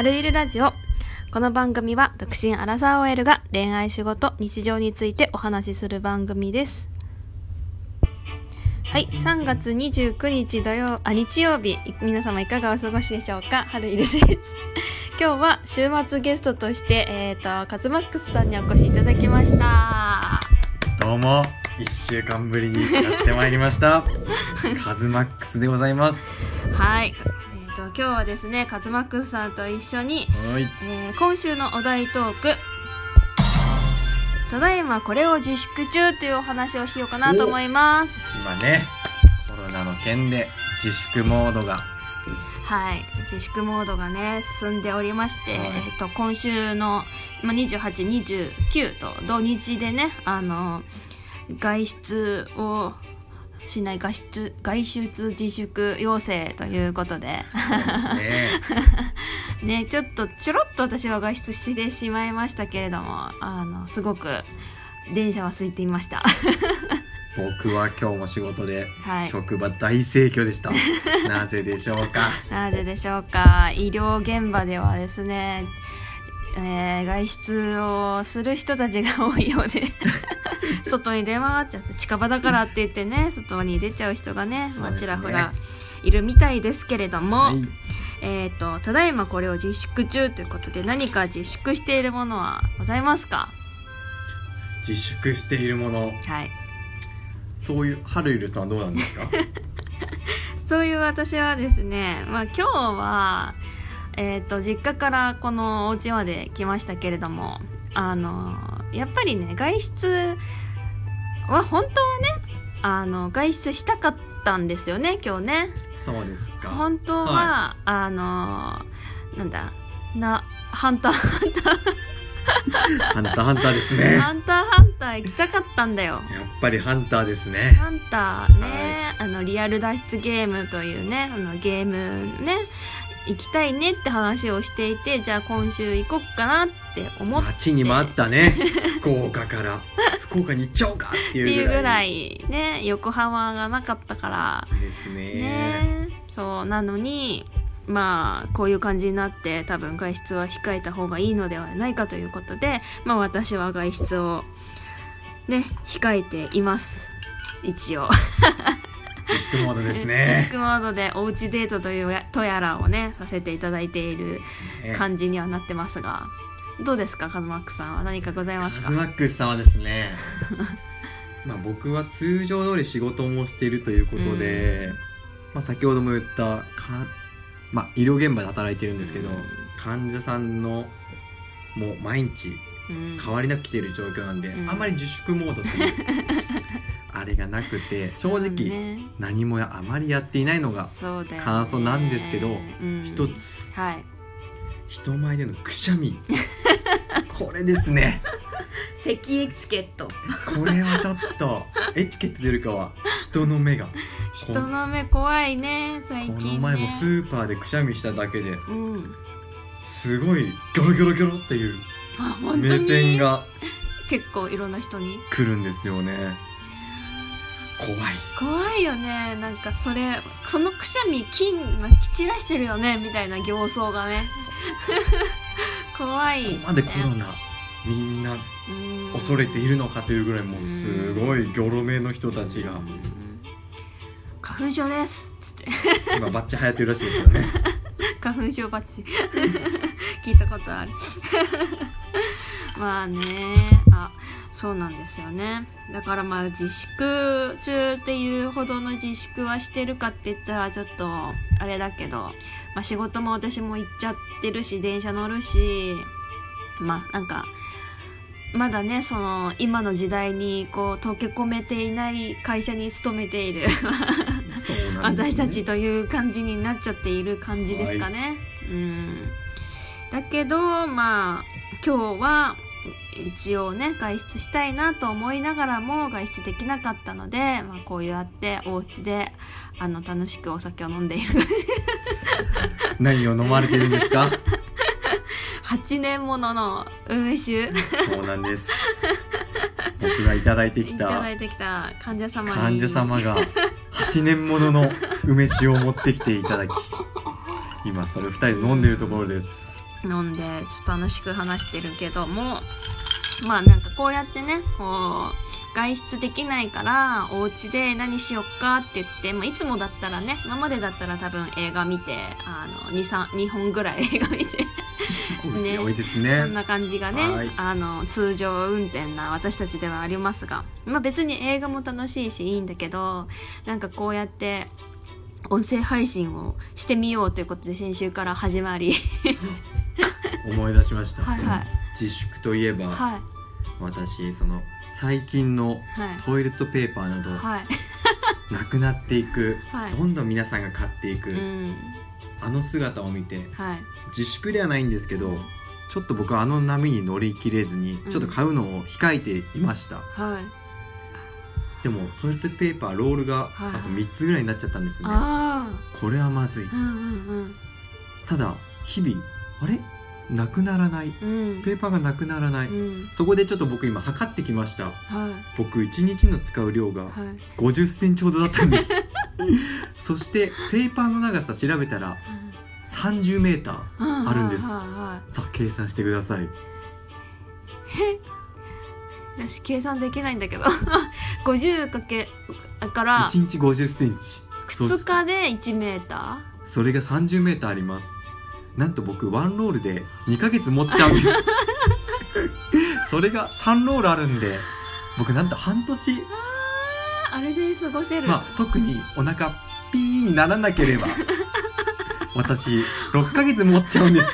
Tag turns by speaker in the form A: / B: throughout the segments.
A: 春いるラジオ。この番組は独身アラサー OL が恋愛仕事、日常についてお話しする番組です。はい、3月29日土曜、あ、日曜日、い皆様いかがお過ごしでしょうか？春いるです。今日は週末ゲストとして、えっ、と、カズマックスさんにお越しいただきました。
B: どうも一週間ぶりにやってまいりました カズマックスでございます
A: はい。えっ、と、今日はですね、カズマックスさんと一緒に、
B: はい。
A: えー今週のお題トークただいまこれを自粛中というお話をしようかなと思います。
B: 今ねコロナの件で自粛モードが。
A: はい。自粛モードがね進んでおりまして、
B: はい。
A: えっと今週の、まあ、2829と土日でねあの外出をしない外出外出自粛要請ということで。
B: ね。
A: ねちょっとちょろっと私は外出してしまいましたけれどもあのすごく電車は空いていました。
B: 僕は今日も仕事で
A: はい。
B: 職場大盛況でした、なぜでしょうか？
A: なぜでしょうか？医療現場ではですね、えー外出をする人たちが多いようで。外に出回っちゃって近場だからって言ってね外に出ちゃう人がねまあちらほらいるみたいですけれども、
B: はい。
A: えっ、とただいまこれを自粛中ということで何か自粛しているものはございますか？
B: 自粛しているもの。
A: はい。
B: そういうハルイルさんはどうなんですか？
A: そういう私はですね、まあ今日は、えっ、と、実家からこのお家まで来ましたけれども、あの、やっぱりね、外出は本当はね、あの、外出したかったんですよね、今日ね。
B: そうですか。
A: 本当は、
B: は
A: あの、なんだ、な、ハンター、ハンタ
B: ハンターハンターです
A: ー、
B: ね。
A: ハンターハンター行きたかったんだよ。
B: やっぱりハンターですね。
A: ハンターね、あのリアル脱出ゲームというねあのゲームね行きたいねって話をしていてじゃあ今週行こっかなって思って。
B: 待ちに待ったね。福岡から。福岡に行っちゃおうかっていう
A: ぐら
B: い。
A: ね横浜がなかったから。
B: ですね。
A: ね。そうなのにまあこういう感じになって多分外出は控えた方がいいのではないかということでまあ私は外出をね控えています。一応。
B: 自粛モードです
A: 自
B: ね
A: 粛モードでおうちデートというやとやらをねさせていただいている
B: ね。
A: 感じにはなってますが。どうですかカズマックさんは？何かございますか？
B: カズマックスさんはですね まあ僕は通常通り仕事もしているということで、まあ、先ほども言ったか、まあ、医療現場で働いてるんですけど、
A: うん。
B: 患者さんのもう毎日
A: うん。
B: 変わりなく来ている状況なんで、
A: うん。
B: あんまり自粛モードっていう あれがなくて正直、何もあまりやっていないのが感想なんですけど
A: うん。
B: 一つ。
A: はい。
B: 人前でのくしゃみ。これですね。
A: 咳エチケット
B: これはちょっとエチケットというよりかは人の目が。
A: 人の目怖いね最
B: こ
A: 近ね。
B: の前もスーパーでくしゃみしただけで
A: うん。
B: すごいギョロギョロギョロっていう目
A: に？
B: 線が
A: 結構いろんな人に？
B: 来るんですよね怖い。
A: 怖いよね。なんかそれそのくしゃみ金まき散らしてるよねみたいな形相がね。怖い
B: ここまでコロナみんな
A: うん。
B: 恐れているのかというぐらいもうすごいギョロ目の人たちが。
A: うん。花粉症です。つって。
B: 今バッチ流行ってるらしいですけどね。
A: 花粉症バッチ。聞いたことある。まあね。あそうなんですよねだからまあ自粛中っていうほどの自粛はしてるかって言ったらちょっとあれだけど、まあ、仕事も私も行っちゃってるし電車乗るしまあなんかまだねその今の時代にこう溶け込めていない会社に勤めている私たちという感じになっちゃっている感じですかね。うん。だけど、まあ、今日は一応ね、外出したいなと思いながらも外出できなかったので、まあこうやってお家で、あの、楽しくお酒を飲んでいる。
B: 何を飲まれてるんですか
A: ？8年ものの梅酒、
B: そうなんです。僕がいただいてき
A: いた
B: た
A: だいてきた患者様に。
B: 患者様が8年ものの梅酒を持ってきていただき今それ2人で飲んでるところです
A: 飲んでちょっと楽しく話してるけどもまあなんかこうやってねこう外出できないからお家で何しよっかって言って、まあ、いつもだったらね今までだったら多分映画見てあの 2, 2本ぐらい 映画見て
B: お家多いです
A: こ
B: ね
A: んな感じがね、
B: はい。
A: あの通常運転な私たちではありますが、まあ、別に映画も楽しいしいいんだけどなんかこうやって音声配信をしてみようということで先週から始まり
B: 思い出しました。
A: はいはい。
B: 自粛といえば、
A: はい。
B: 私その最近の
A: はい。
B: トイレットペーパーなど、
A: はい。
B: なくなっていく、
A: はい。
B: どんどん皆さんが買っていく、
A: うん。
B: あの姿を見て
A: はい。
B: 自粛ではないんですけど、
A: うん。
B: ちょっと僕はあの波に乗り切れずに
A: うん。
B: ちょっと買うのを控えていました、
A: はい。
B: でもトイレットペーパーロールが
A: はい。
B: あと3つぐらいになっちゃったんですね、
A: あ
B: これはまずい。
A: あうん。
B: ただ日々あれ？なくならない。
A: うん。
B: ペーパーがなくならない、
A: うん。
B: そこでちょっと僕今測ってきました。
A: はい。
B: 僕1日の使う量が
A: はい。
B: 50センチほどだったんです。そしてペーパーの長さ調べたら30メーターあるんです。
A: はいは
B: さあ計算してください。
A: いよし計算できないんだけど。50かけだから。
B: 1日50センチ。そ
A: 2
B: して
A: 日で1メータ
B: それが30メーターありますなんと僕ワンロールで2ヶ月持っちゃうんです。それが3ロールあるんで僕なんと半年
A: ーあれで過ごせる、
B: まあ特にお腹ピーにならなければ 私6ヶ月持っちゃうんです。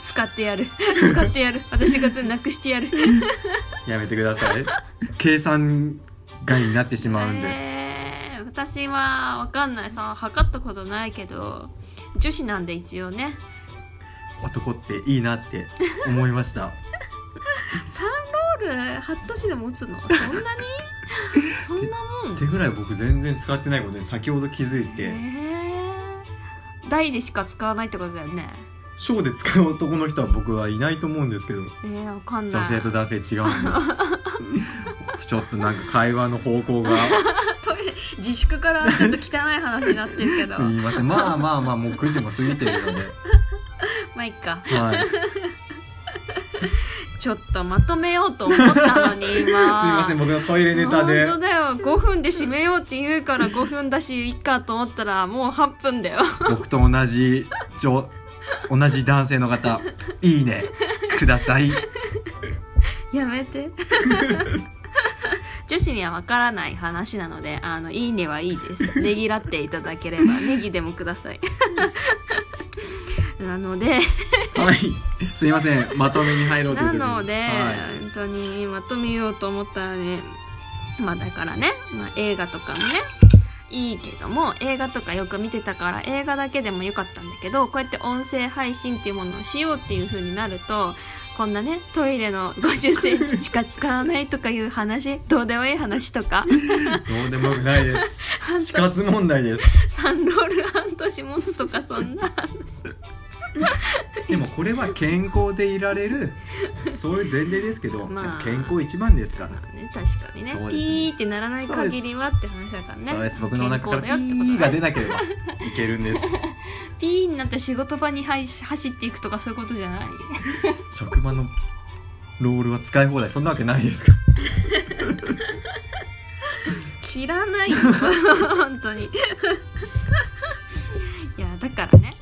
A: 使ってやる。使ってやる。私がなくしてやる。
B: やめてください。計算外になってしまうんで、
A: えー、私はわかんない。さ測ったことないけど女子なんで一応ね。
B: 男っていいなって思いました。
A: 3ロール半年で持つの？そんなに？そんなもん？
B: 手ぐらい僕全然使ってないことで先ほど気づいて、
A: えー、台でしか使わないってことだよね。
B: ショーで使う男の人は僕はいないと思うんですけど。
A: えー、わかんない。
B: 女性と男性違うんです。ちょっとなんか会話の方向が
A: 自粛からちょっと汚い話になってるけど。
B: すみません。まあまあまあもう9時も過ぎてるので。
A: まあいっか。
B: はい。
A: ちょっとまとめようと思ったのに今。
B: すいません僕のトイレネタで。
A: 本当だよ。5分で締めようって言うから5分だしいっかと思ったらもう8分だよ。
B: 僕と同じ女同じ男性の方いいね。ください。
A: やめて女子にはわからない話なのであのいいねはいいです。ねぎらっていただければネギでもください。なので
B: はい。すいません。まとめに入ろうという
A: なので、
B: はい。
A: 本当にまとめようと思ったらねまあだからね、まあ、映画とかもねいいけども映画とかよく見てたから映画だけでもよかったんだけどこうやって音声配信っていうものをしようっていう風になるとこんなねトイレの50センチしか使わないとかいう話どうでもいい話とか。
B: どうでもよくないです。
A: 半
B: 死活問題です。
A: 3ロール半年持つとかそんな話。
B: でもこれは健康でいられるそういう前提ですけど、
A: まあ。
B: 健康一番ですから、
A: まあね確かにね。
B: ね。
A: ピーってならない限りはって話だからね。
B: そうです。僕の中からピーが出なければいけるんです。
A: ピーになって仕事場に走走っていくとかそういうことじゃない？
B: 職場のロールは使い放題。そんなわけないですか？
A: 知らないよ本当に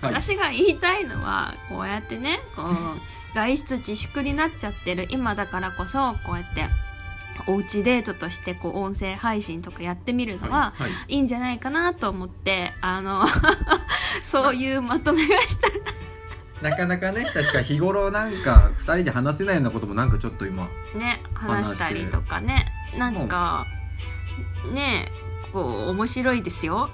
B: はい。
A: 私が言いたいのはこうやってねこう 外出自粛になっちゃってる今だからこそこうやっておうちデートとしてこう音声配信とかやってみるのは、
B: はい
A: い。いんじゃないかなと思ってあの そういうまとめがした。
B: なかなかね確か日頃なんか2人で話せないようなこともなんかちょっと今
A: ね話したりとかね。なんかねこう面白いですよ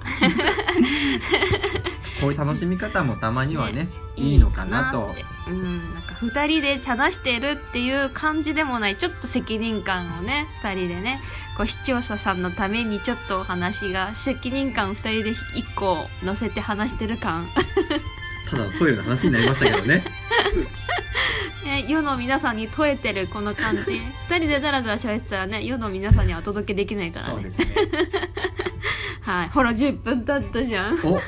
B: こういう楽しみ方もたまにはね
A: ね
B: いいのかなと。
A: うんなんか2人で話してるっていう感じでもない。ちょっと責任感をね2人でねこう視聴者さんのためにちょっとお話が責任感を2人で1個乗せて話してる感。
B: ただトイレの話になりましたけどね。
A: ね、世の皆さんに問えてるこの感じ。2人でダラダラ喋ってたらね世の皆さんにはお届けできないからね。
B: そうですね。
A: はい。ほら10分経ったじゃん。
B: お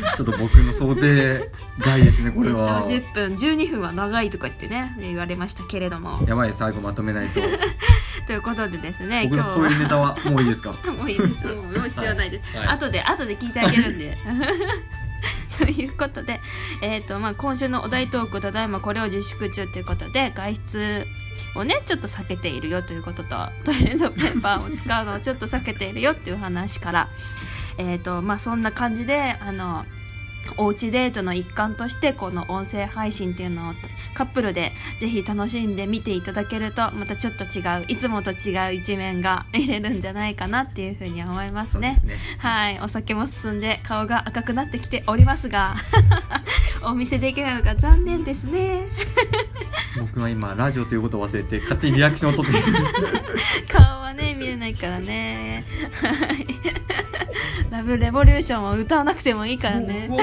B: ちょっと僕の想定外ですねこれは。
A: 10分12分は長いとか言ってね言われましたけれども。
B: やばい最後まとめないと。
A: ということでですね
B: 僕
A: 今日
B: こういうネタはもういいですか？
A: もういいです。もう必要ないです、
B: はいはい。
A: 後で後で聞いてあげるんで。ということで、えーとまあ、今週のお題トークただいまこれを自粛中ということで外出をねちょっと避けているよということとトイレットペーパーを使うのをちょっと避けているよっていう話からえーとまあそんな感じであのおうちデートの一環としてこの音声配信っていうのをカップルでぜひ楽しんで見ていただけるとまたちょっと違ういつもと違う一面が見れるんじゃないかなっていうふうに思いますね。
B: ね。
A: はい。お酒も進んで顔が赤くなってきておりますが お見せできないのが残念ですね。
B: 僕は今ラジオということを忘れて勝手にリアクションを取って。る
A: 顔はね見えないからねはい ラブレボリューションを歌わなくてもいいからね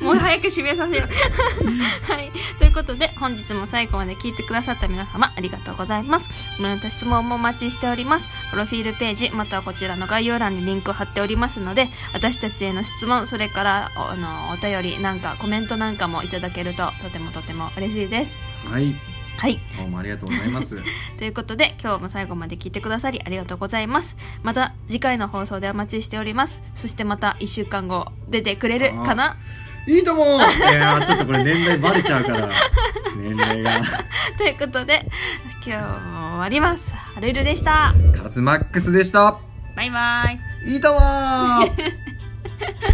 A: もう早く締めさせよう。はい。ということで、本日も最後まで聞いてくださった皆様、ありがとうございます。コメント、質問もお待ちしております。プロフィールページ、またはこちらの概要欄にリンクを貼っておりますので、私たちへの質問、それから、おあの、お便りなんか、コメントなんかもいただけると、とてもとても嬉しいです。
B: はい
A: はい。
B: どうもありがとうございます。
A: ということで今日も最後まで聞いてくださりありがとうございます。また次回の放送でお待ちしております。そしてまた1週間後出てくれるかな？い
B: いともいやーちょっとこれ年代バレちゃうから。年齢が。
A: ということで今日も終わります。はるるでした。
B: カズマックスでした。
A: バイバイ。
B: いいともー